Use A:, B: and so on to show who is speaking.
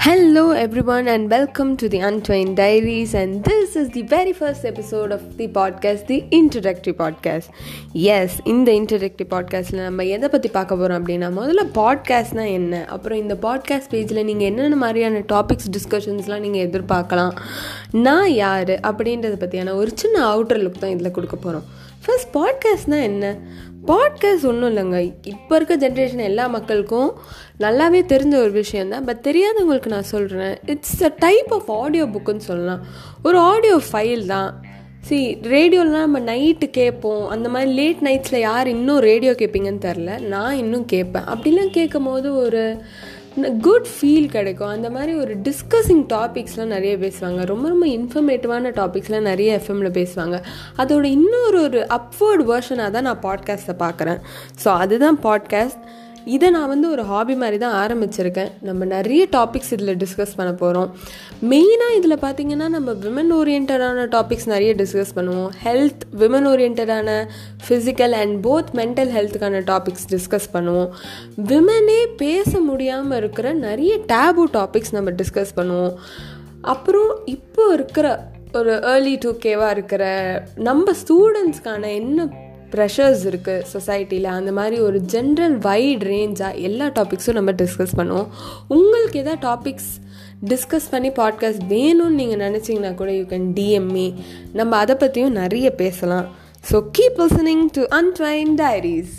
A: Hello, everyone, and welcome to the Untwained Diaries. And this is the very first episode of the podcast, the Introductory Podcast. Yes இந்த introductory பாட்காஸ்ட்டில் நம்ம எதை பற்றி பார்க்க போகிறோம் அப்படின்னா முதல்ல பாட்காஸ்ட்னால் என்ன அப்புறம் இந்த பாட்காஸ்ட் பேஜில் நீங்கள் என்னென்ன மாதிரியான டாபிக்ஸ் டிஸ்கஷன்ஸ்லாம் நீங்கள் எதிர்பார்க்கலாம் நான் யார் அப்படின்றத பற்றியான ஒரு சின்ன அவுட்டர் லுக் தான் இதில் கொடுக்க போகிறோம் ஃபர்ஸ்ட் பாட்காஸ்ட்னால் என்ன? பாட்காஸ்ட் ஒன்றும் இல்லைங்க. இப்போ இருக்க ஜென்ரேஷன் எல்லா மக்களுக்கும் நல்லாவே தெரிஞ்ச ஒரு விஷயம் தான் பட் தெரியாதவங்களுக்கு நான் சொல்கிறேன் it's a type of audio புக்குன்னு சொல்லலாம். ஒரு ஆடியோ ஃபைல் தான். சி ரேடியோலாம் நம்ம நைட்டு கேட்போம். அந்த மாதிரி லேட் நைட்ஸில் யார் இன்னும் ரேடியோ கேட்பீங்கன்னு தெரில நான் இன்னும் கேட்பேன். அப்படிலாம் கேட்கும் போது ஒரு குட் ஃபீல் கிடைக்கும். அந்த மாதிரி ஒரு டிஸ்கஸிங் டாபிக்ஸ்லாம் நிறைய பேசுவாங்க. ரொம்ப ரொம்ப இன்ஃபர்மேட்டிவான டாபிக்ஸ்லாம் நிறைய எஃப்எம்மில் பேசுவாங்க. அதோட இன்னொரு ஒரு அப்வேர்டு வேர்ஷனாக தான் நான் பாட்காஸ்ட்டை பார்க்குறேன். ஸோ அதுதான் பாட்காஸ்ட் இதை நான் வந்து ஒரு ஹாபி மாதிரி தான் ஆரம்பிச்சிருக்கேன். நம்ம நிறைய டாபிக்ஸ் இதில் டிஸ்கஸ் பண்ண போகிறோம் மெயினாக இதில் பார்த்தீங்கன்னா நம்ம விமன் ஓரியன்டான டாபிக்ஸ் நிறைய டிஸ்கஸ் பண்ணுவோம். ஹெல்த் விமன் ஓரியன்டான ஃபிசிக்கல் அண்ட் போத் மென்டல் ஹெல்த்துக்கான டாபிக்ஸ் டிஸ்கஸ் பண்ணுவோம். விமனே பேச இல்லாமல் இருக்கிற நிறைய டேபு டாபிக்ஸ் நம்ம டிஸ்கஸ் பண்ணுவோம். அப்புறம் இப்போ இருக்கிற ஒரு ஏர்லி டூ கேவாக இருக்கிற நம்ம ஸ்டூடெண்ட்ஸ்க்கான என்ன ப்ரெஷர்ஸ் இருக்குது சொசைட்டியில் அந்த மாதிரி ஒரு ஜென்ரல் வைட் ரேஞ்சாக எல்லா டாபிக்ஸும் நம்ம டிஸ்கஸ் பண்ணுவோம். உங்களுக்கு எதாவது டாபிக்ஸ் டிஸ்கஸ் பண்ணி பாட்காஸ்ட் வேணும்னு நீங்கள் நினச்சிங்கன்னா கூட யூ கேன் டிஎம்ஏ நம்ம அதை பற்றியும் நிறைய பேசலாம். So keep listening to Untwine Diaries